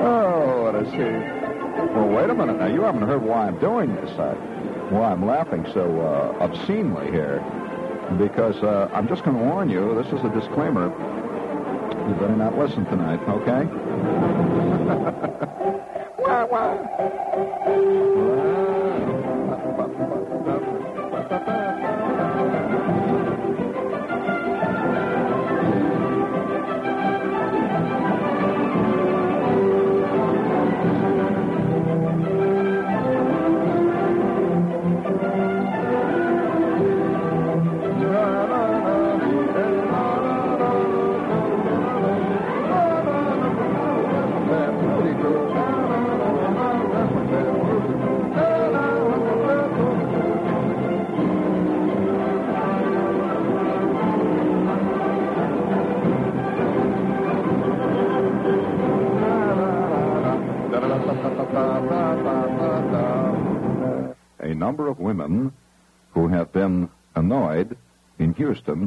oh, what a scene. Well, wait a minute. Now, you haven't heard why I'm doing this. I, why I'm laughing so uh, obscenely here. Because uh, I'm just going to warn you, this is a disclaimer. You better not listen tonight, okay? Wah, wah.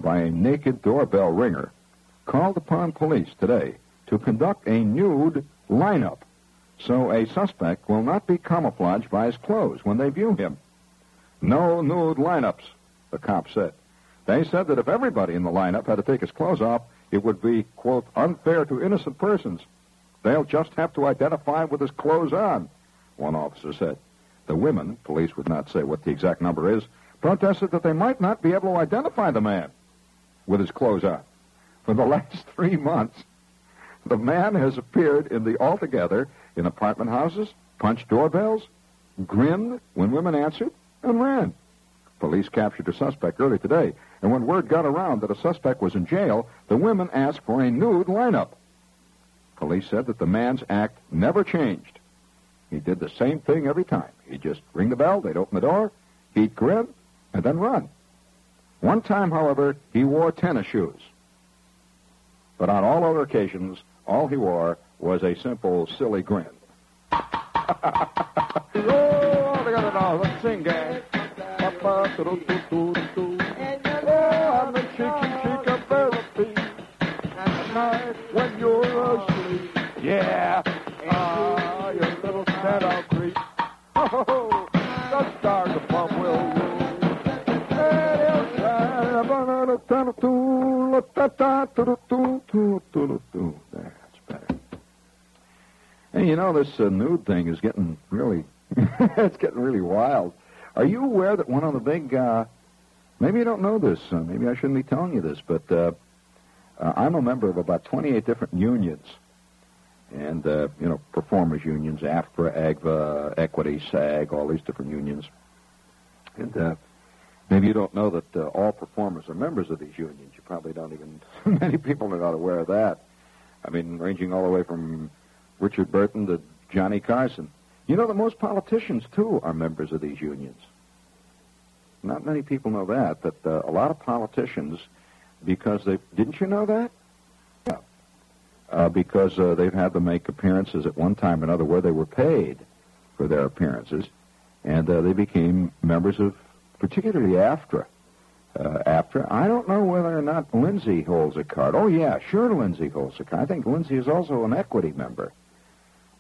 By a naked doorbell ringer called upon police today to conduct a nude lineup so a suspect will not be camouflaged by his clothes when they view him. No nude lineups, the cops said. They said that if everybody in the lineup had to take his clothes off, it would be, quote, unfair to innocent persons. They'll just have to identify with his clothes on, one officer said. The women, police would not say what the exact number is, protested that they might not be able to identify the man with his clothes on. For the last three months, the man has appeared in the altogether in apartment houses, punched doorbells, grinned when women answered, and ran. Police captured a suspect early today, and when word got around that a suspect was in jail, the women asked for a nude lineup. Police said that the man's act never changed. He did the same thing every time. He'd just ring the bell, they'd open the door, he'd grin, and then run. One time, however, he wore tennis shoes. But on all other occasions, all he wore was a simple, silly grin. oh, let's sing, gang. Oh, I'm cheeky cheek therapy. At night when you're asleep. Yeah. Ah, your little creep. Oh, that's better. Hey, you know, this uh, nude thing is getting really, it's getting really wild. Are you aware that one of the big, uh, maybe you don't know this, uh, maybe I shouldn't be telling you this, but uh, uh, I'm a member of about 28 different unions. And, uh, you know, performers unions, AFTRA, AGVA, Equity, SAG, all these different unions. And uh, maybe you don't know that uh, all performers are members of these unions. You probably don't even, many people are not aware of that. I mean, ranging all the way from Richard Burton to Johnny Carson. You know that most politicians, too, are members of these unions. Not many people know that, that uh, a lot of politicians, because they, didn't you know that? Yeah. Uh, because uh, they've had to make appearances at one time or another where they were paid for their appearances, and uh, they became members of, particularly AFTRA. Uh. I don't know whether or not Lindsay holds a card. Oh, yeah, sure, Lindsay holds a card. I think Lindsay is also an equity member.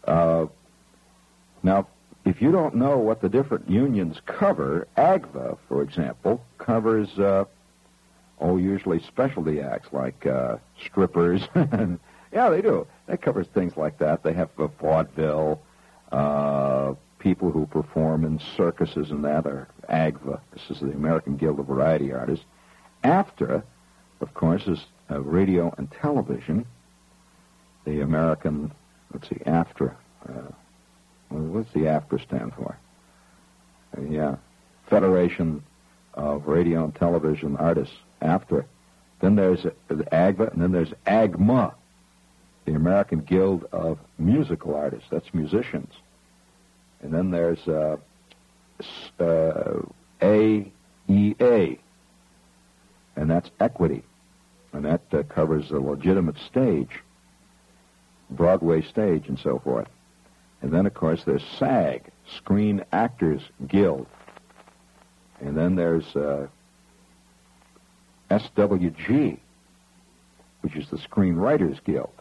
Uh, now, if you don't know what the different unions cover, AGVA, for example, covers, uh, oh, usually specialty acts like uh, strippers. yeah, they do. That covers things like that. They have vaudeville, uh, people who perform in circuses and that are AGVA. This is the American Guild of Variety Artists. AFTRA, of course, is uh, radio and television. The American, let's see, AFTRA. Uh, what's the AFTRA stand for? Uh, yeah, Federation of Radio and Television Artists, AFTRA. Then there's uh, the AGVA, and then there's AGMA, the American Guild of Musical Artists. That's musicians. And then there's uh, uh, AEA, and that's equity. And that uh, covers the legitimate stage, Broadway stage, and so forth. And then, of course, there's SAG, Screen Actors Guild. And then there's uh, SWG, which is the Screenwriters Guild.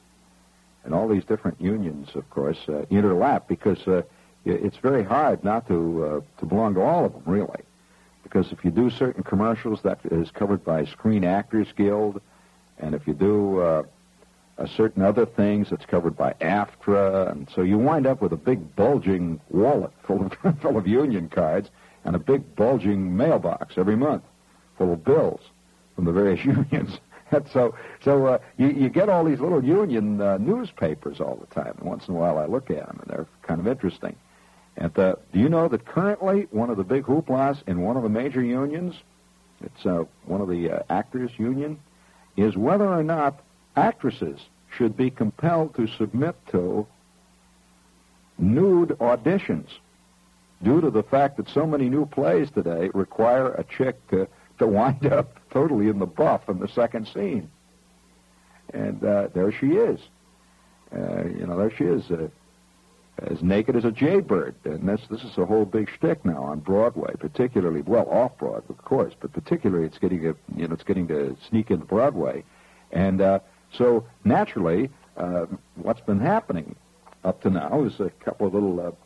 And all these different unions, of course, uh, interlap because uh, it's very hard not to uh, to belong to all of them, really. Because if you do certain commercials, that is covered by Screen Actors Guild, and if you do uh, certain other things, it's covered by AFTRA, and so you wind up with a big bulging wallet full of full of union cards and a big bulging mailbox every month full of bills from the various unions. And so, so uh, you, you get all these little union uh, newspapers all the time. And once in a while, I look at them, and they're kind of interesting. And uh, do you know that currently one of the big hooplas in one of the major unions, it's uh, one of the uh, actors' union, is whether or not actresses should be compelled to submit to nude auditions due to the fact that so many new plays today require a chick to, to wind up totally in the buff in the second scene. And uh, there she is. Uh, you know, there she is, uh, as naked as a jaybird. And this this is a whole big shtick now on Broadway, particularly well off Broadway, of course, but particularly it's getting a, you know it's getting to sneak into Broadway, and uh, so naturally, uh, what's been happening up to now is a couple of little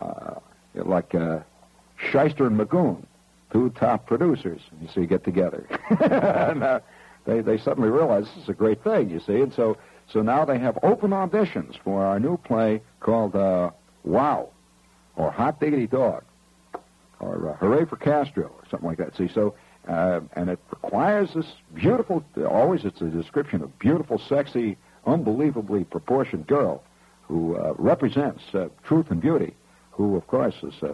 uh, uh, like uh, Shyster and Magoon, two top producers. You see, get together, and uh, they they suddenly realize this is a great thing. You see, and so so now they have open auditions for our new play called uh, Wow, or Hot Diggity Dog, or uh, Hooray for Castro, or something like that. See, so. Uh, and it requires this beautiful, always it's a description of beautiful, sexy, unbelievably proportioned girl who uh, represents uh, truth and beauty who, of course, is uh,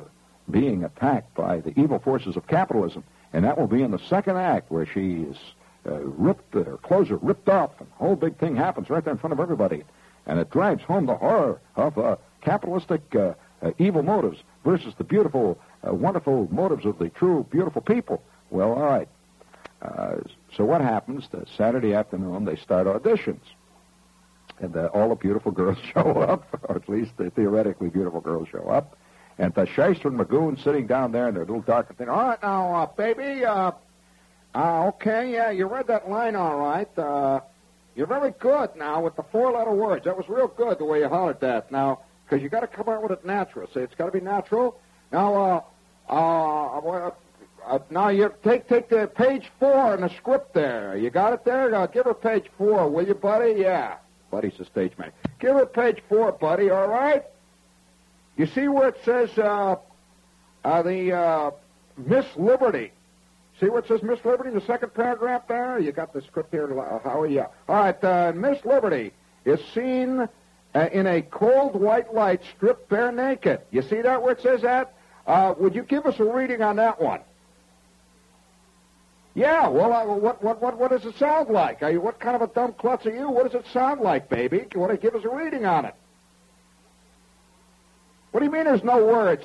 being attacked by the evil forces of capitalism. And that will be in the second act where she is ripped, her clothes are ripped off, and the whole big thing happens right there in front of everybody. And it drives home the horror of uh, capitalistic uh, uh, evil motives versus the beautiful, uh, wonderful motives of the true, beautiful people. Well, all right. Uh, so what happens? The Saturday afternoon, they start auditions and uh, all the beautiful girls show up, or at least the theoretically beautiful girls show up. And the Shyster and Magoon sitting down there in their little dark thing. All right, now, baby. Uh, okay, yeah, you read that line all right. You're very good now with the four-letter words. That was real good the way you hollered that. Now, because you got to come out with it natural. See, it's got to be natural. Now, uh, uh, uh, uh, now you take take the page four in the script there. You got it there. Uh, give her page four, will you, buddy? Yeah. Buddy's the stage man. Give her page four, buddy, all right? You see where it says uh, uh, the uh, Miss Liberty. See what says Miss Liberty, in the second paragraph there? You got the script here, uh, Howie? Yeah. All right, uh, Miss Liberty is seen uh, in a cold white light, stripped bare naked. You see that where it says that? Uh, would you give us a reading on that one? Yeah, well, uh, what, what, what, what does it sound like? Are you, what kind of a dumb klutz are you? What does it sound like, baby? You want to give us a reading on it? What do you mean there's no words?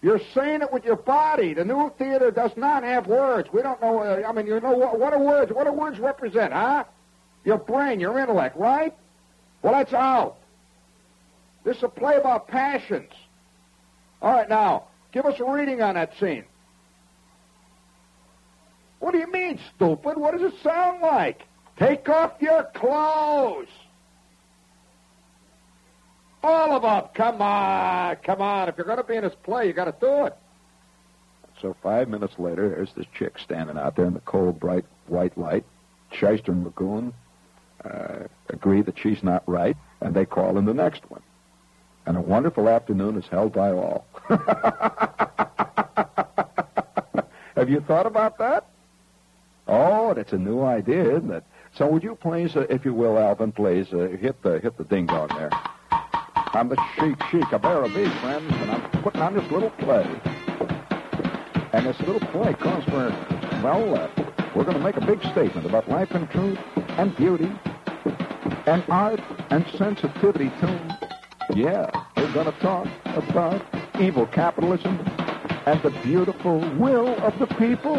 You're saying it with your body. The new theater does not have words. We don't know. Uh, I mean, you know what, what are words? What do words represent, huh? Your brain, your intellect, right? Well, that's out. This is a play about passions. All right, now give us a reading on that scene. What do you mean, stupid? What does it sound like? Take off your clothes. All of them. Come on. Come on. If you're going to be in this play, you got to do it. So five minutes later, there's this chick standing out there in the cold, bright white light. Shyster and Magoon uh, agree that she's not right, and they call in the next one. And a wonderful afternoon is held by all. Have you thought about that? Oh, that's a new idea, isn't it? So would you please, uh, if you will, Alvin, please uh, hit the hit the ding dong there. I'm the Sheik Sheik, a bear of these friends, and I'm putting on this little play. And this little play calls for, well, uh, we're going to make a big statement about life and truth and beauty and art and sensitivity too. Yeah, we're going to talk about evil capitalism and the beautiful will of the people.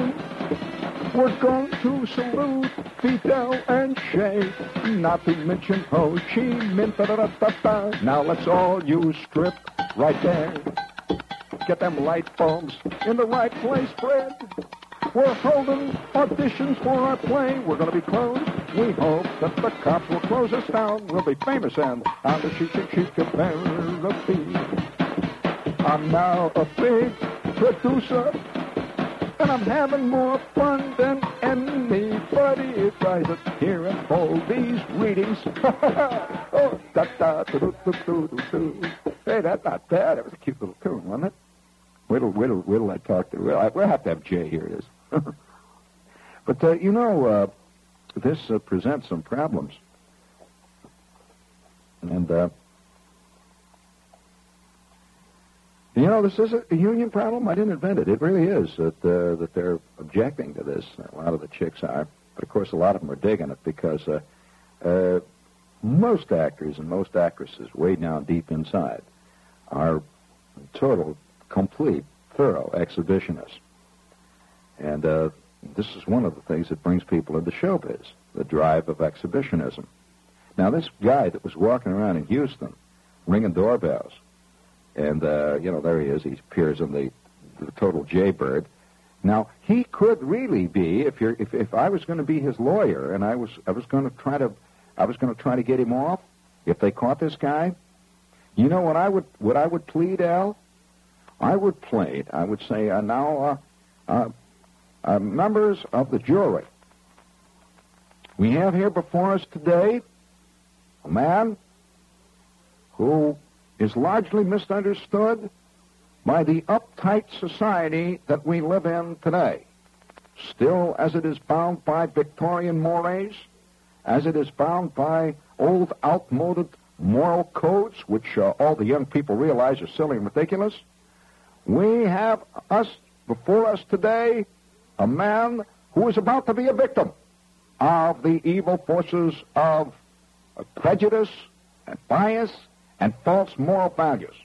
We're going to salute Fidel and Che, not to mention Ho Chi Minh. Now let's all use strip right there. Get them light bulbs in the right place, Fred. We're holding auditions for our play. We're going to be closed. We hope that the cops will close us down. We'll be famous and on the sheet, sheet, sheet of therapy. I'm now a big producer, and I'm having more fun than anybody if I sit here and hold these readings. oh, da da da do do do do. Hey, that's not bad. It was a cute little tune, wasn't it? What'll, what'll, what'll I talk to? We'll, have to have Jay. Here it is. but, uh, you know, uh, this uh, presents some problems. And, uh, you know, this is a, union problem. I didn't invent it. It really is that, uh, that they're objecting to this. A lot of the chicks are. But, of course, a lot of them are digging it because uh, uh, most actors and most actresses, way down deep inside, are total complete, thorough exhibitionists. And uh, this is one of the things that brings people into showbiz, the drive of exhibitionism. Now, this guy that was walking around in Houston, ringing doorbells, and, uh, you know, there he is. He appears in the, the total jaybird. Now, he could really be, if you're, if, if I was going to be his lawyer, and I was, I was going to try to, I was going to try to get him off, if they caught this guy, you know what I would, what I would plead, Al? I would plead, I would say, uh, now, uh, uh, uh, members of the jury, we have here before us today a man who is largely misunderstood by the uptight society that we live in today. Still, as it is bound by Victorian mores, as it is bound by old, outmoded moral codes, which uh, all the young people realize are silly and ridiculous, we have us before us today a man who is about to be a victim of the evil forces of prejudice and bias and false moral values.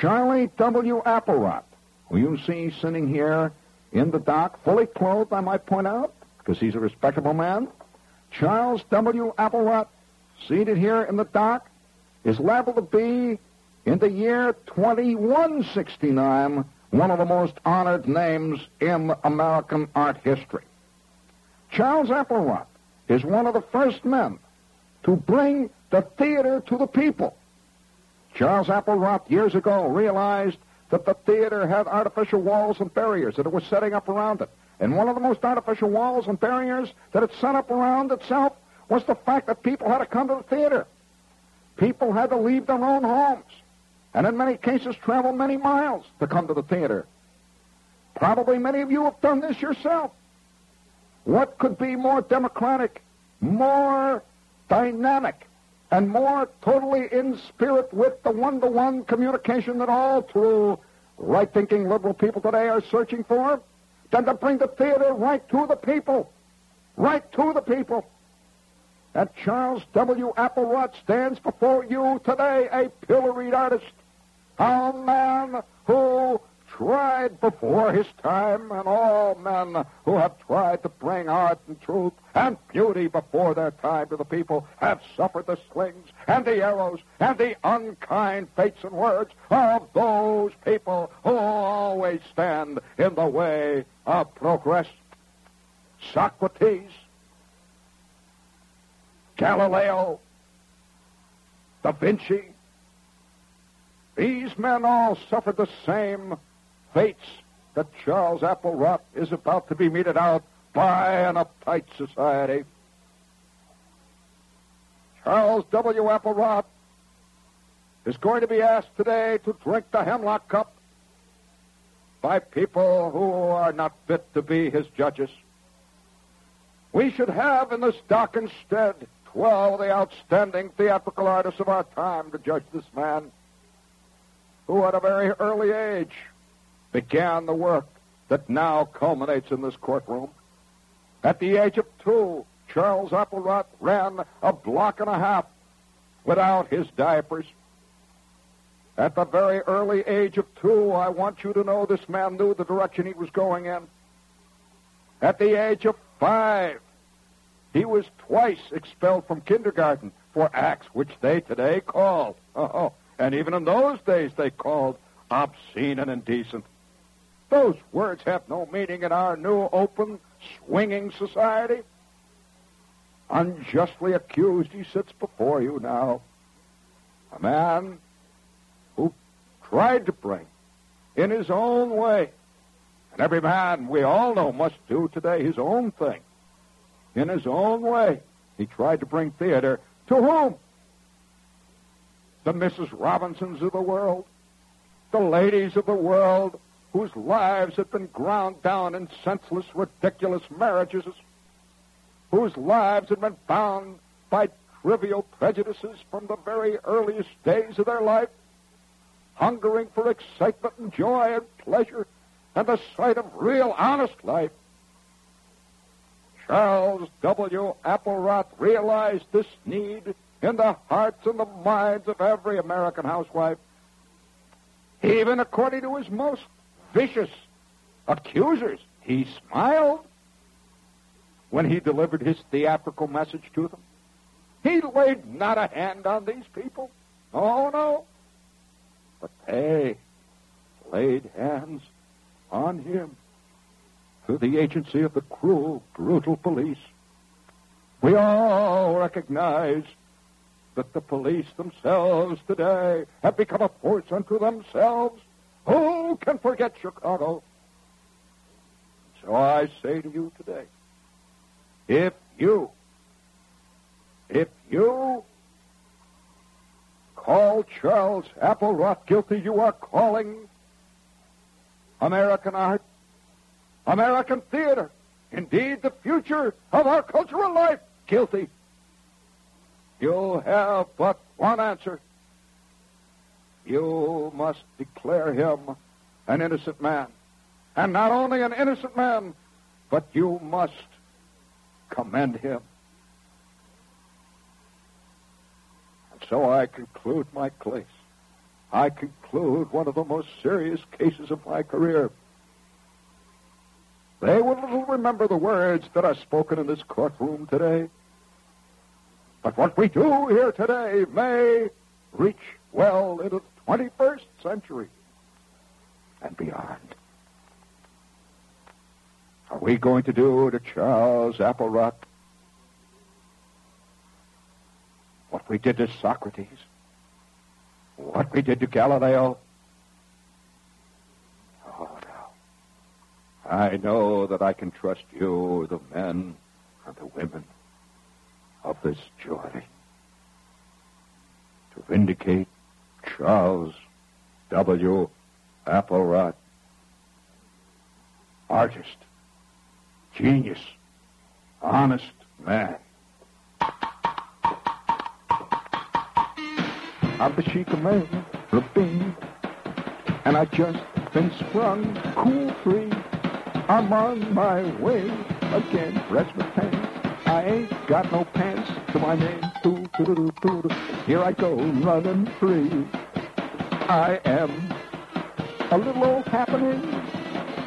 Charlie W. Applerot, who you see sitting here in the dock, fully clothed, I might point out, because he's a respectable man. Charles W. Applerot, seated here in the dock, is liable to be in the year 2169, one of the most honored names in American art history. Charles Applerot is one of the first men to bring the theater to the people. Charles Applerot years ago realized that the theater had artificial walls and barriers that it was setting up around it. And one of the most artificial walls and barriers that it set up around itself was the fact that people had to come to the theater. People had to leave their own homes and in many cases travel many miles to come to the theater. Probably many of you have done this yourself. What could be more democratic, more dynamic, and more totally in spirit with the one-to-one communication that all true right-thinking liberal people today are searching for than to bring the theater right to the people, right to the people. And Charles W. Applerot stands before you today, a pilloried artist, a man who tried before his time, and all men who have tried to bring art and truth and beauty before their time to the people have suffered the slings and the arrows and the unkind fates and words of those people who always stand in the way of progress. Socrates, Galileo, Da Vinci, these men all suffered the same fates that Charles Applerot is about to be meted out by an uptight society. Charles W. Applerot is going to be asked today to drink the hemlock cup by people who are not fit to be his judges. We should have in this dock instead twelve of the outstanding theatrical artists of our time to judge this man who at a very early age began the work that now culminates in this courtroom. At the age of two, Charles Applerot ran a block and a half without his diapers. At the very early age of two, I want you to know this man knew the direction he was going in. At the age of five, he was twice expelled from kindergarten for acts which they today call, oh, and even in those days they called obscene and indecent. Those words have no meaning in our new, open, swinging society. Unjustly accused, he sits before you now. A man who tried to bring, in his own way, and every man we all know must do today his own thing. In his own way, he tried to bring theater to whom? The Mrs. Robinsons of the world, the ladies of the world whose lives had been ground down in senseless, ridiculous marriages, whose lives had been bound by trivial prejudices from the very earliest days of their life, hungering for excitement and joy and pleasure and the sight of real, honest life. Charles W. Applerot realized this need in the hearts and the minds of every American housewife. Even according to his most vicious accusers, he smiled when he delivered his theatrical message to them. He laid not a hand on these people. Oh, no. But they laid hands on him through the agency of the cruel, brutal police. We all recognize that the police themselves today have become a force unto themselves. Who can forget Chicago? So I say to you today, if you, if you call Charles Applerot guilty, you are calling American art, American theater, indeed the future of our cultural life, guilty. You have but one answer. You must declare him an innocent man. And not only an innocent man, but you must commend him. And so I conclude my case. I conclude one of the most serious cases of my career. They will little remember the words that are spoken in this courtroom today. But what we do here today may reach well into the 21st century and beyond. Are we going to do to Charles Applerot what we did to Socrates? What we did to Galileo? Oh, no. I know that I can trust you, the men and the women of this jury, to vindicate Charles W. Applerot, artist, genius, honest man. I'm the chic of man, Rabin, and I just been sprung cool free. I'm on my way again, rest my pants. I ain't got no pants to my name. Here I go, running free. I am a little old happening.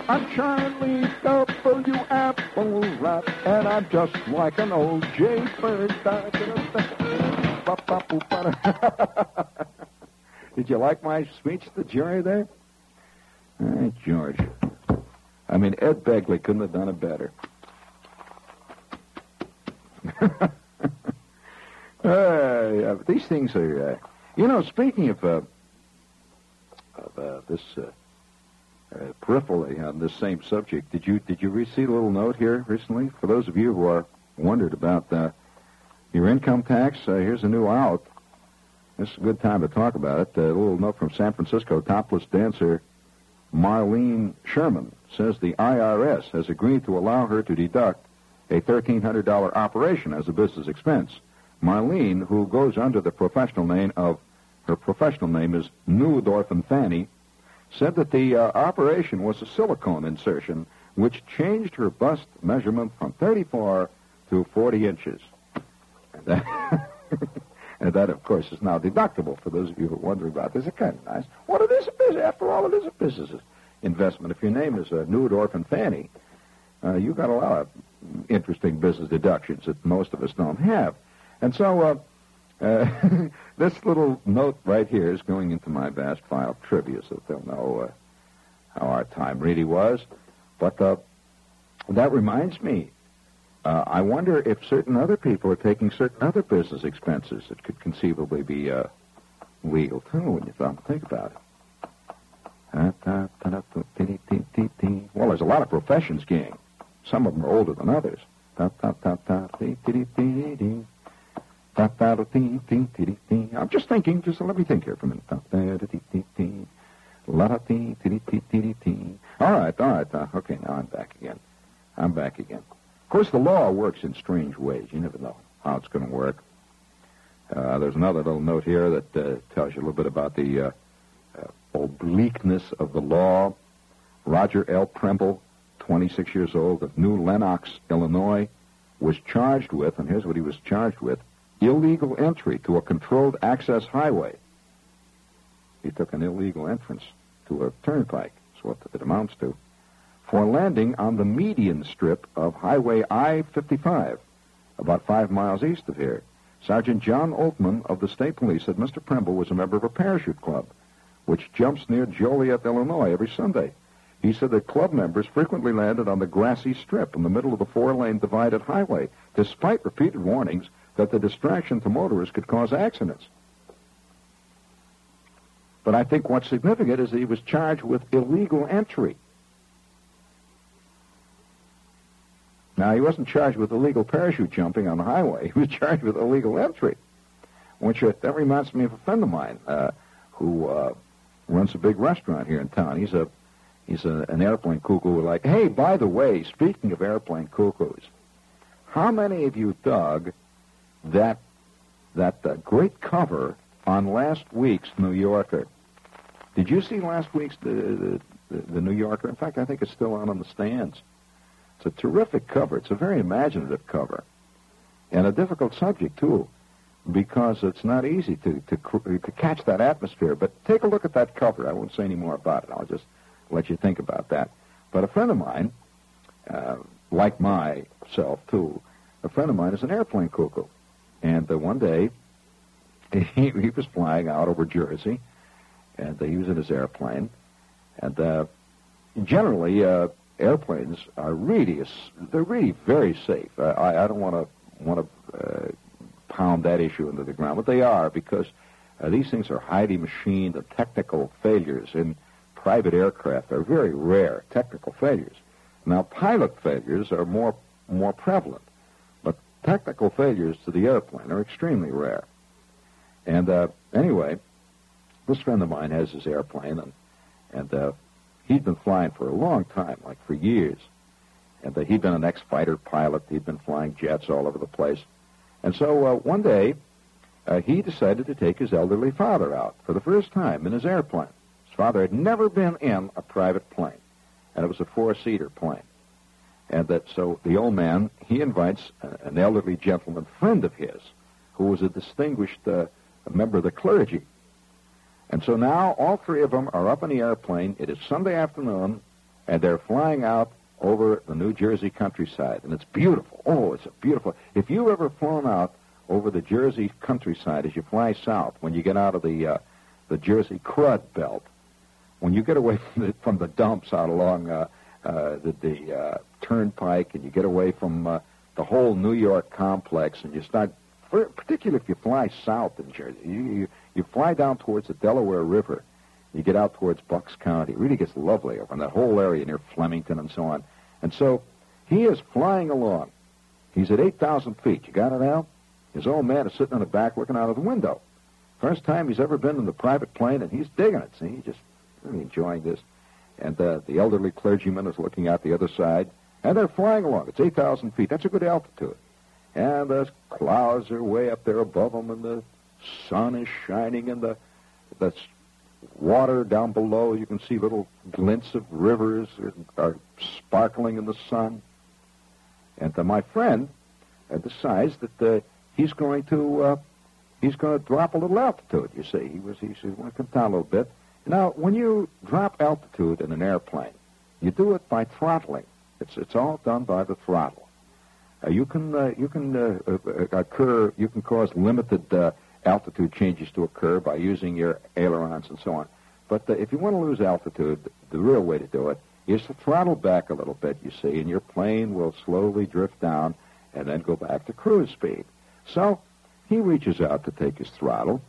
I'm Charlie W. Apple Rap, and I'm just like an old jaybird. Did you like my speech to the jury there? Hey, George. I mean, Ed Begley couldn't have done it better. uh, yeah, these things are, uh, you know, speaking of, uh, uh, this uh, uh, peripherally on this same subject, did you did you receive a little note here recently? For those of you who are wondered about your income tax, here's a new out. This is a good time to talk about it. A little note from San Francisco topless dancer Marlene Sherman says the IRS has agreed to allow her to deduct a $1,300 operation as a business expense. Marlene, who goes under the professional name of, her professional name is Nude Orphan Fanny, said that the uh, operation was a silicone insertion which changed her bust measurement from 34 to 40 inches. And that, and of course, is now deductible for those of you who are wondering about this. It's kind of nice. What it is a business. After all, it is a business investment. If your name is uh, Nude Orphan Fanny, uh, you got a lot of interesting business deductions that most of us don't have. And so, uh, this little note right here is going into my vast file of trivia so that they'll know uh, how our time really was. But uh, that reminds me, uh, I wonder if certain other people are taking certain other business expenses that could conceivably be uh, legal too when you think about it. Well, there's a lot of professions, gang. Some of them are older than others. I'm just thinking, just let me think here for a minute. All right, all right. Uh, okay, now I'm back again. I'm back again. Of course, the law works in strange ways. You never know how it's going to work. Uh, there's another little note here that uh, tells you a little bit about the obliqueness of the law. Roger L. Premble, 26 years old, of New Lenox, Illinois, was charged with, and here's what he was charged with, illegal entry to a controlled access highway. He took an illegal entrance to a turnpike, is what it amounts to, for landing on the median strip of Highway I-55, about five miles east of here. Sergeant John Altman of the state police said Mr. Premble was a member of a parachute club, which jumps near Joliet, Illinois, every Sunday. He said that club members frequently landed on the grassy strip in the middle of the four-lane divided highway, despite repeated warnings that the distraction to motorists could cause accidents. But I think what's significant is that he was charged with illegal entry. Now, he wasn't charged with illegal parachute jumping on the highway. He was charged with illegal entry, which uh, that reminds me of a friend of mine uh, who uh, runs a big restaurant here in town. He's a he's a, an airplane cuckoo. Like, hey, by the way, speaking of airplane cuckoos, how many of you dug that that great cover on last week's New Yorker. Did you see last week's the, the, the New Yorker? In fact, I think it's still out on the stands. It's a terrific cover. It's a very imaginative cover, and a difficult subject too, because it's not easy to to to catch that atmosphere. But take a look at that cover. I won't say any more about it. I'll just let you think about that. But a friend of mine, uh, like myself too, a friend of mine is an airplane cuckoo. And uh, one day, he, he was flying out over Jersey, and uh, he was in his airplane. And uh, generally, uh, airplanes are really they're really very safe. I, I don't want to want to uh, pound that issue into the ground, but they are because uh, these things are highly machined. The technical failures in private aircraft are very rare. Technical failures. Now, pilot failures are more more prevalent technical failures to the airplane are extremely rare. And uh, anyway, this friend of mine has his airplane, and and uh, he'd been flying for a long time, like for years. And uh, he'd been an ex-fighter pilot. He'd been flying jets all over the place. And so uh, one day, uh, he decided to take his elderly father out for the first time in his airplane. His father had never been in a private plane, and it was a four-seater plane. And that so the old man, he invites an elderly gentleman friend of his who was a distinguished uh, member of the clergy. And so now all three of them are up in the airplane. It is Sunday afternoon, and they're flying out over the New Jersey countryside. And it's beautiful. Oh, it's a beautiful. If you've ever flown out over the Jersey countryside as you fly south, when you get out of the uh, the Jersey crud belt, when you get away from the, from the dumps out along uh, uh, the, the uh, turnpike and you get away from uh, the whole New York complex and you start, particularly if you fly south in Jersey, you, you, you fly down towards the Delaware River, you get out towards Bucks County. It really gets lovely over in that whole area near Flemington and so on. And so he is flying along. He's at 8,000 feet. You got it now? His old man is sitting in the back looking out of the window. First time he's ever been in the private plane, and he's digging it. See, he's just really enjoying this. And uh, the elderly clergyman is looking out the other side. And they're flying along. It's 8,000 feet. That's a good altitude. And the clouds are way up there above them, and the sun is shining, and the, the water down below, you can see little glints of rivers are, are sparkling in the sun. And uh, my friend, uh, decides that uh, he's going to uh, he's going to drop a little altitude. You see, he was he said, "Want to come down a little bit." Now, when you drop altitude in an airplane, you do it by throttling. It's it's all done by the throttle. Uh, you can uh, you can uh, uh, occur you can cause limited uh, altitude changes to occur by using your ailerons and so on. But uh, if you want to lose altitude, the real way to do it is to throttle back a little bit. You see, and your plane will slowly drift down and then go back to cruise speed. So he reaches out to take his throttle,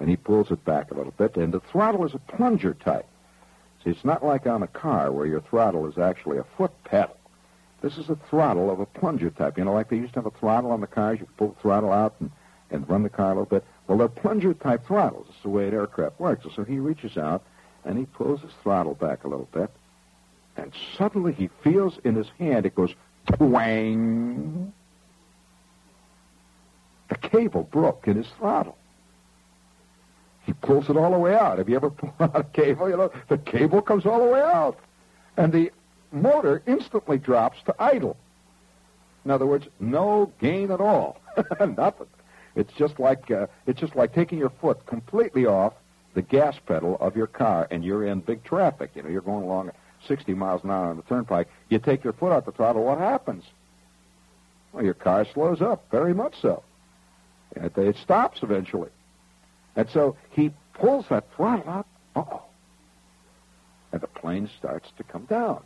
and he pulls it back a little bit. And the throttle is a plunger type. See, it's not like on a car where your throttle is actually a foot pedal. This is a throttle of a plunger type. You know, like they used to have a throttle on the cars. You could pull the throttle out and, and run the car a little bit. Well, they're plunger type throttles. It's the way an aircraft works. So he reaches out and he pulls his throttle back a little bit. And suddenly he feels in his hand, it goes twang. The cable broke in his throttle. He pulls it all the way out. Have you ever pulled out a cable? You know, the cable comes all the way out. And the motor instantly drops to idle. In other words, no gain at all. Nothing. It's just like uh, it's just like taking your foot completely off the gas pedal of your car, and you're in big traffic. You know, you're going along 60 miles an hour on the turnpike. You take your foot off the throttle. What happens? Well, your car slows up very much so. It, it stops eventually, and so he pulls that throttle out. Oh, and the plane starts to come down.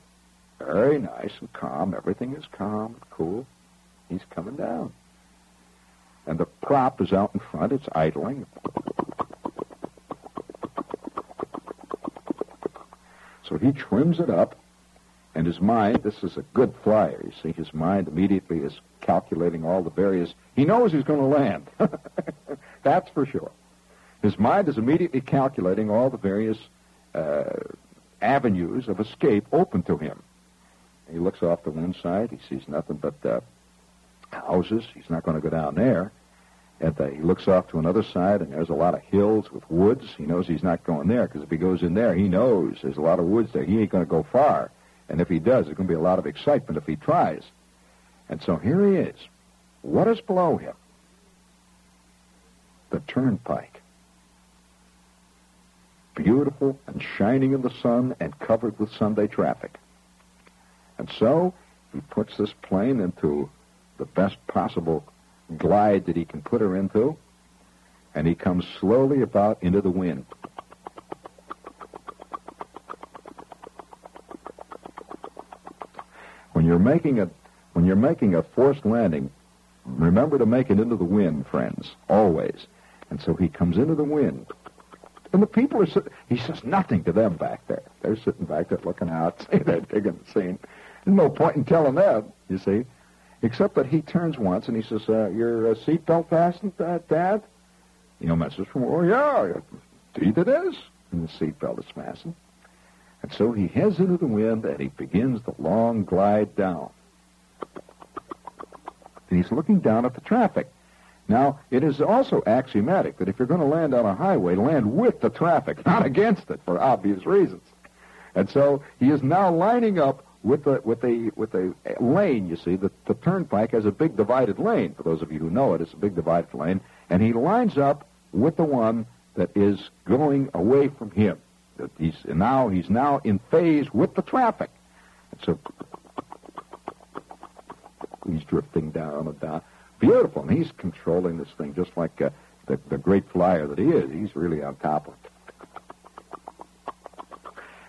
Very nice and calm. Everything is calm and cool. He's coming down. And the prop is out in front. It's idling. So he trims it up, and his mind, this is a good flyer, you see, his mind immediately is calculating all the various, he knows he's going to land. That's for sure. His mind is immediately calculating all the various uh, avenues of escape open to him. He looks off to one side. He sees nothing but uh, houses. He's not going to go down there. And uh, he looks off to another side, and there's a lot of hills with woods. He knows he's not going there because if he goes in there, he knows there's a lot of woods there. He ain't going to go far. And if he does, there's going to be a lot of excitement if he tries. And so here he is. What is below him? The turnpike. Beautiful and shining in the sun and covered with Sunday traffic. And so he puts this plane into the best possible glide that he can put her into, and he comes slowly about into the wind. When you're making a when you're making a forced landing, remember to make it into the wind, friends, always. And so he comes into the wind. And the people are sitting, he says nothing to them back there. They're sitting back there looking out, they're digging the scene. There's no point in telling them, you see. Except that he turns once and he says, uh, your uh, seatbelt fastened, uh, Dad? You know, message from, oh, yeah, indeed it is. And the seatbelt is fastened. And so he heads into the wind and he begins the long glide down. And he's looking down at the traffic. Now, it is also axiomatic that if you're going to land on a highway, land with the traffic, not against it, for obvious reasons. And so he is now lining up with the with a with a lane. You see, the, the turnpike has a big divided lane. For those of you who know it, it's a big divided lane, and he lines up with the one that is going away from him. That he's now he's now in phase with the traffic, and so he's drifting down and down. Beautiful, and he's controlling this thing just like uh, the the great flyer that he is. He's really on top of it,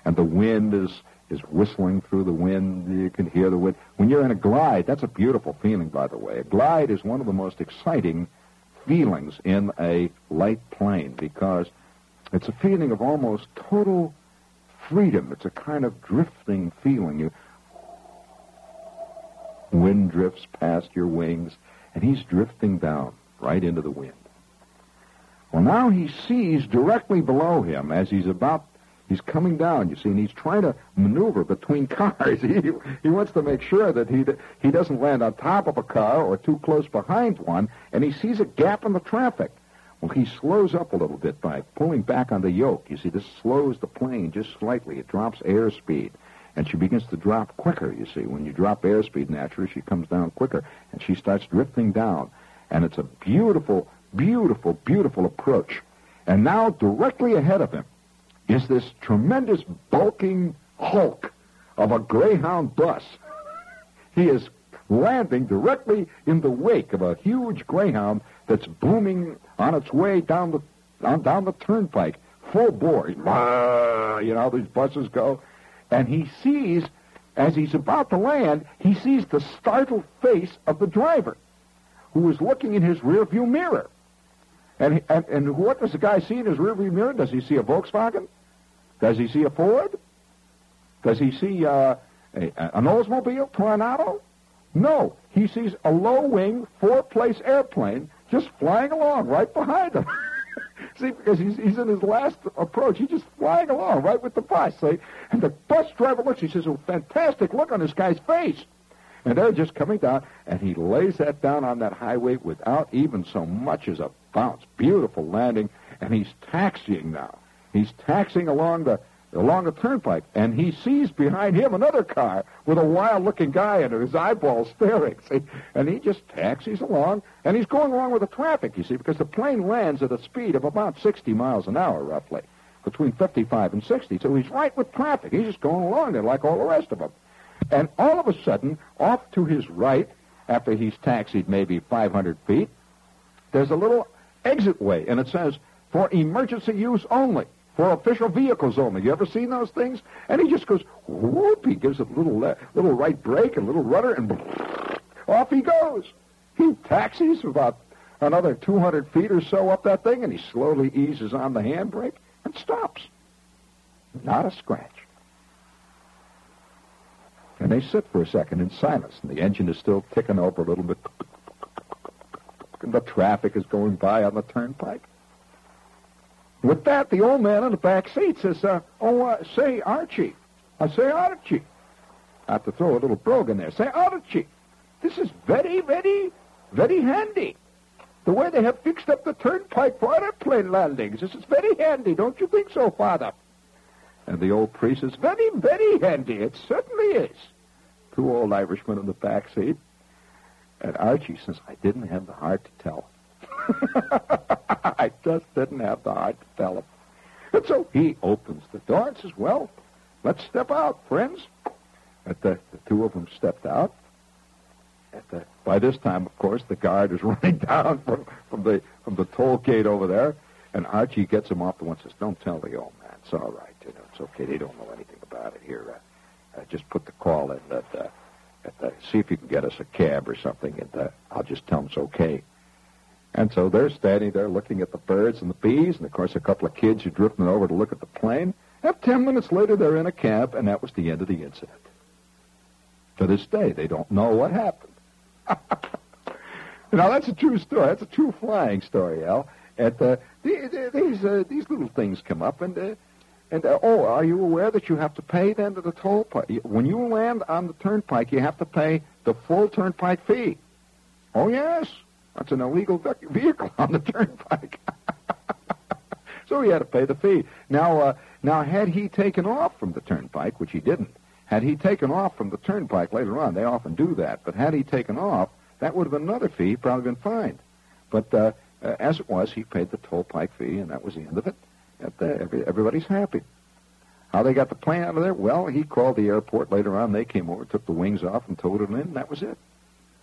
and the wind is is whistling through the wind. You can hear the wind. When you're in a glide, that's a beautiful feeling, by the way. A glide is one of the most exciting feelings in a light plane because it's a feeling of almost total freedom. It's a kind of drifting feeling. You wind drifts past your wings, and he's drifting down right into the wind. Well, now he sees directly below him as he's about He's coming down, you see, and he's trying to maneuver between cars. He, he wants to make sure that he, he doesn't land on top of a car or too close behind one, and he sees a gap in the traffic. Well, he slows up a little bit by pulling back on the yoke. You see, this slows the plane just slightly. It drops airspeed. And she begins to drop quicker, you see. When you drop airspeed naturally, she comes down quicker, and she starts drifting down. And it's a beautiful, beautiful, beautiful approach. And now, directly ahead of him, is this tremendous bulking hulk of a Greyhound bus. He is landing directly in the wake of a huge Greyhound that's booming on its way down the on, down the turnpike, full bore. You know how these buses go, and he sees as he's about to land, he sees the startled face of the driver, who is looking in his rearview mirror. And, and and what does the guy see in his rearview mirror? Does he see a Volkswagen? Does he see a Ford? Does he see uh, a, an Oldsmobile Tornado? No, he sees a low-wing, four-place airplane just flying along right behind him. see, because he's, he's in his last approach. He's just flying along right with the bus. See? And the bus driver looks. He says, a fantastic look on this guy's face. And they're just coming down, and he lays that down on that highway without even so much as a bounce. Beautiful landing, and he's taxiing now. He's taxiing along the along a turnpike, and he sees behind him another car with a wild-looking guy in it, his eyeballs staring. See? And he just taxis along, and he's going along with the traffic, you see, because the plane lands at a speed of about 60 miles an hour, roughly, between 55 and 60. So he's right with traffic. He's just going along there like all the rest of them. And all of a sudden, off to his right, after he's taxied maybe 500 feet, there's a little exit way, and it says, for emergency use only for official vehicles only. You ever seen those things? And he just goes, whoop, he gives a little, uh, little right brake, and little rudder, and off he goes. He taxis about another 200 feet or so up that thing, and he slowly eases on the handbrake and stops. Not a scratch. And they sit for a second in silence, and the engine is still ticking over a little bit. And the traffic is going by on the turnpike. With that, the old man in the back seat says, uh, oh, uh, say, Archie. I say, Archie. I have to throw a little brogue in there. Say, Archie, this is very, very, very handy. The way they have fixed up the turnpike for airplane landings. This is very handy. Don't you think so, Father? And the old priest says, very, very handy. It certainly is. Two old Irishmen in the back seat. And Archie says, I didn't have the heart to tell. I just didn't have the heart to tell him. And so he opens the door and says, Well, let's step out, friends. And the, the two of them stepped out. At the, by this time, of course, the guard is running down from, from the from the toll gate over there, and Archie gets him off the one and says, "Don't tell the old man. It's all right. You know, it's okay. They don't know anything about it here. Uh, uh, just put the call in that. Uh, at the, see if you can get us a cab or something, and uh, I'll just tell them it's okay." And so they're standing there looking at the birds and the bees, and of course a couple of kids are drifting over to look at the plane. And ten minutes later, they're in a cab, and that was the end of the incident. To this day, they don't know what happened. now that's a true story. That's a true flying story, Al. At uh, these uh, these little things come up, and uh, and uh, oh, are you aware that you have to pay then to the toll when you land on the turnpike? You have to pay the full turnpike fee. Oh yes. That's an illegal vehicle on the turnpike. so he had to pay the fee. Now, uh, now, had he taken off from the turnpike, which he didn't, had he taken off from the turnpike later on, they often do that, but had he taken off, that would have been another fee, probably been fined. But uh, uh, as it was, he paid the toll pike fee, and that was the end of it. The, every, everybody's happy. How they got the plane out of there? Well, he called the airport later on. They came over, took the wings off, and towed it in, and that was it.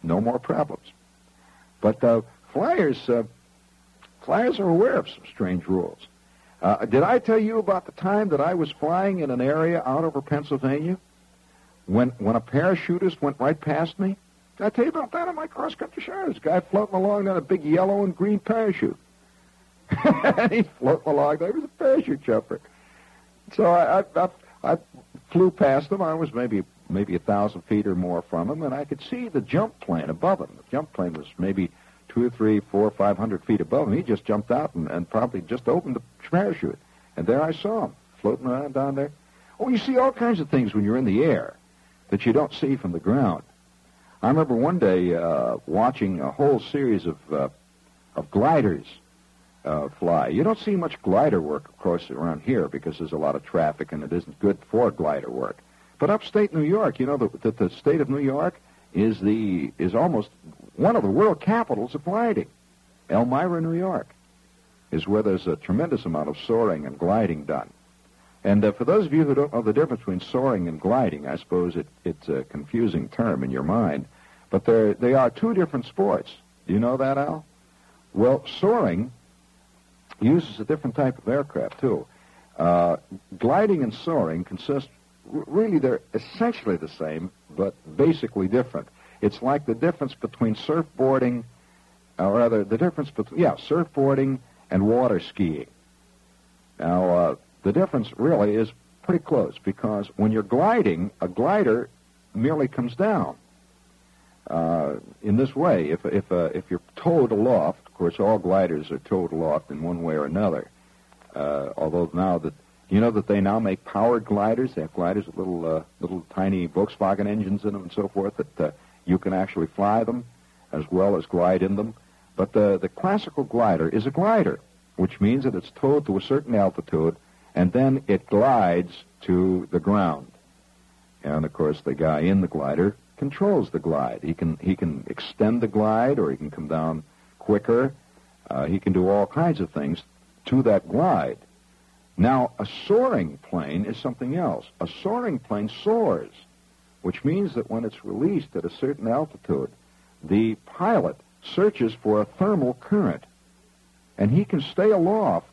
No more problems. But uh, flyers, uh, flyers are aware of some strange rules. Uh, did I tell you about the time that I was flying in an area out over Pennsylvania when when a parachutist went right past me? Did I tell you about that on my cross country show? This guy floating along in a big yellow and green parachute. and he's floating along there. He was a parachute jumper. So I, I, I, I flew past him. I was maybe maybe a thousand feet or more from him, and I could see the jump plane above him. The jump plane was maybe two or three, four, five hundred feet above him. He just jumped out and, and probably just opened the parachute, and there I saw him floating around down there. Oh, you see all kinds of things when you're in the air that you don't see from the ground. I remember one day uh, watching a whole series of uh, of gliders uh, fly. You don't see much glider work, of course, around here because there's a lot of traffic and it isn't good for glider work. But upstate New York, you know that the, the state of New York is the is almost one of the world capitals of gliding. Elmira, New York, is where there's a tremendous amount of soaring and gliding done. And uh, for those of you who don't know the difference between soaring and gliding, I suppose it, it's a confusing term in your mind, but they are two different sports. Do you know that, Al? Well, soaring uses a different type of aircraft, too. Uh, gliding and soaring consist, really, they're essentially the same, but basically different. It's like the difference between surfboarding, or rather, the difference between, yeah, surfboarding and water skiing. Now, uh, the difference really is pretty close because when you're gliding, a glider merely comes down. Uh, in this way, if if uh, if you're towed aloft, of course, all gliders are towed aloft in one way or another. Uh, although now that you know that they now make powered gliders, they have gliders with little uh, little tiny Volkswagen engines in them and so forth that uh, you can actually fly them as well as glide in them. But the the classical glider is a glider, which means that it's towed to a certain altitude and then it glides to the ground. And of course, the guy in the glider controls the glide. He can he can extend the glide, or he can come down quicker. Uh, he can do all kinds of things to that glide. Now, a soaring plane is something else. A soaring plane soars, which means that when it's released at a certain altitude, the pilot searches for a thermal current, and he can stay aloft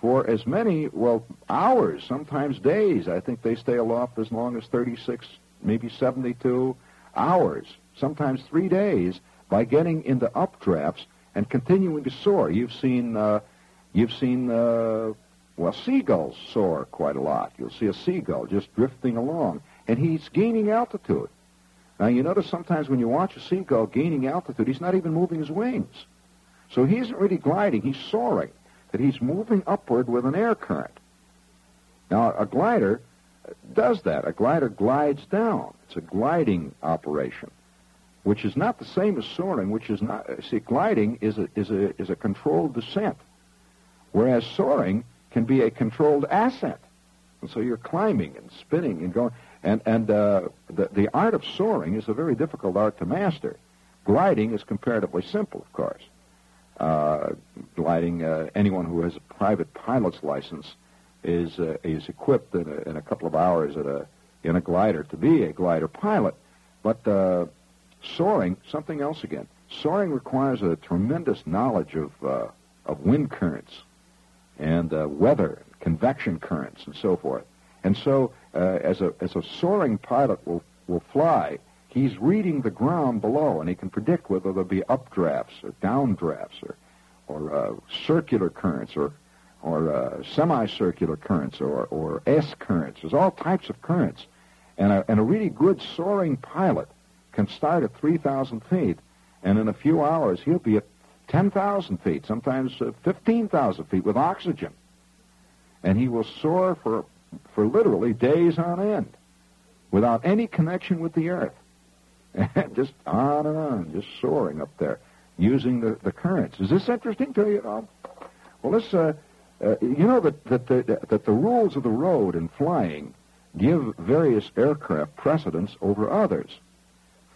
for as many, well, hours, sometimes days. I think they stay aloft as long as 36, maybe 72 hours, sometimes three days, by getting into updrafts and continuing to soar. You've seen, uh, you've seen, uh, well, seagulls soar quite a lot. You'll see a seagull just drifting along, and he's gaining altitude. Now, you notice sometimes when you watch a seagull gaining altitude, he's not even moving his wings. So he isn't really gliding, he's soaring that he's moving upward with an air current. Now, a glider does that. A glider glides down. It's a gliding operation, which is not the same as soaring, which is not, see, gliding is a, is a, is a controlled descent, whereas soaring can be a controlled ascent. And so you're climbing and spinning and going. And, and uh, the, the art of soaring is a very difficult art to master. Gliding is comparatively simple, of course uh, gliding. Uh, anyone who has a private pilot's license is uh, is equipped in a, in a, couple of hours at a in a glider to be a glider pilot. But uh, soaring, something else again. Soaring requires a tremendous knowledge of uh, of wind currents and uh, weather, convection currents, and so forth. And so, as a as a soaring pilot will will fly he's reading the ground below, and he can predict whether there'll be updrafts or downdrafts or, or uh, circular currents or, or uh, semicircular currents or, or S currents. There's all types of currents. And a, and a really good soaring pilot can start at 3,000 feet, and in a few hours he'll be at 10,000 feet, sometimes uh, 15,000 feet with oxygen. And he will soar for, for literally days on end without any connection with the earth. just on and on, just soaring up there, using the, the currents. Is this interesting to you at all? Well, this, uh, uh, you know that, that, the, that the rules of the road in flying give various aircraft precedence over others.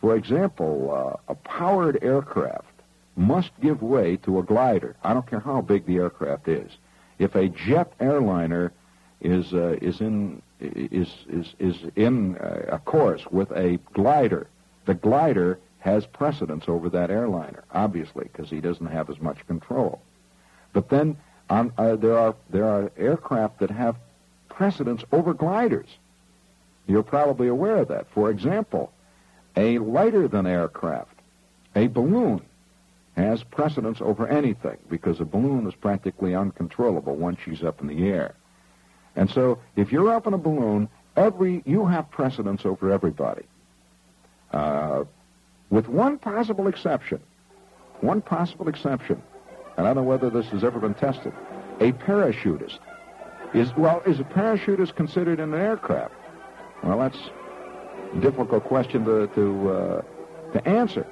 For example, uh, a powered aircraft must give way to a glider. I don't care how big the aircraft is. If a jet airliner is uh, is in is is is in uh, a course with a glider, the glider has precedence over that airliner, obviously, because he doesn't have as much control. But then um, uh, there are there are aircraft that have precedence over gliders. You're probably aware of that. For example, a lighter than aircraft, a balloon, has precedence over anything because a balloon is practically uncontrollable once she's up in the air. And so if you're up in a balloon, every you have precedence over everybody. Uh, with one possible exception. One possible exception. And I don't know whether this has ever been tested. A parachutist. Is, well, is a parachutist considered an aircraft? Well, that's a difficult question to, to, uh, to answer.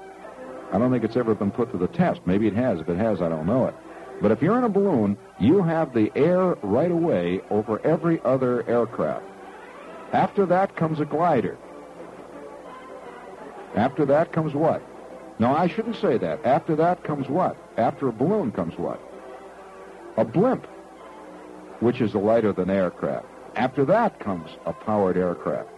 I don't think it's ever been put to the test. Maybe it has. If it has, I don't know it. But if you're in a balloon, you have the air right away over every other aircraft. After that comes a glider. After that comes what? No, I shouldn't say that. After that comes what? After a balloon comes what? A blimp, which is a lighter than aircraft. After that comes a powered aircraft.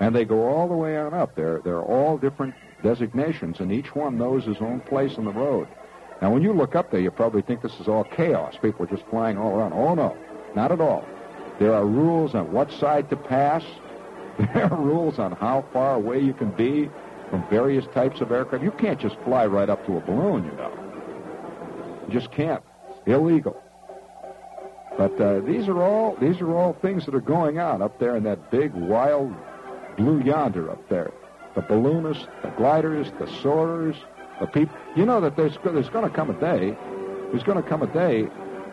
And they go all the way on up. They're, they're all different designations, and each one knows his own place on the road. Now, when you look up there, you probably think this is all chaos. People are just flying all around. Oh, no, not at all. There are rules on what side to pass. There are rules on how far away you can be from various types of aircraft. You can't just fly right up to a balloon, you know. You just can't. Illegal. But uh, these are all these are all things that are going on up there in that big wild blue yonder up there. The balloonists, the gliders, the soarers, the people. You know that there's there's going to come a day. There's going to come a day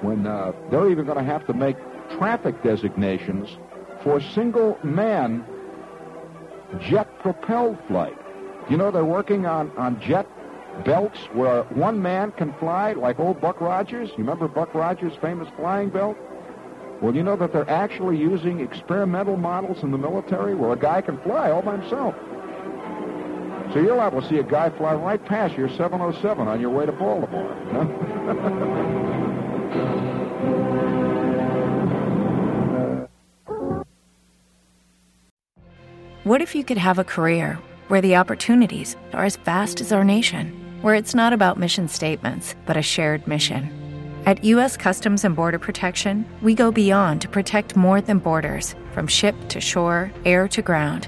when uh, they're even going to have to make traffic designations for single man jet propelled flight. You know they're working on on jet belts where one man can fly, like old Buck Rogers. You remember Buck Rogers' famous flying belt? Well, you know that they're actually using experimental models in the military where a guy can fly all by himself. So you're liable to see a guy fly right past your 707 on your way to Baltimore. What if you could have a career where the opportunities are as vast as our nation, where it's not about mission statements, but a shared mission? At U.S. Customs and Border Protection, we go beyond to protect more than borders from ship to shore, air to ground,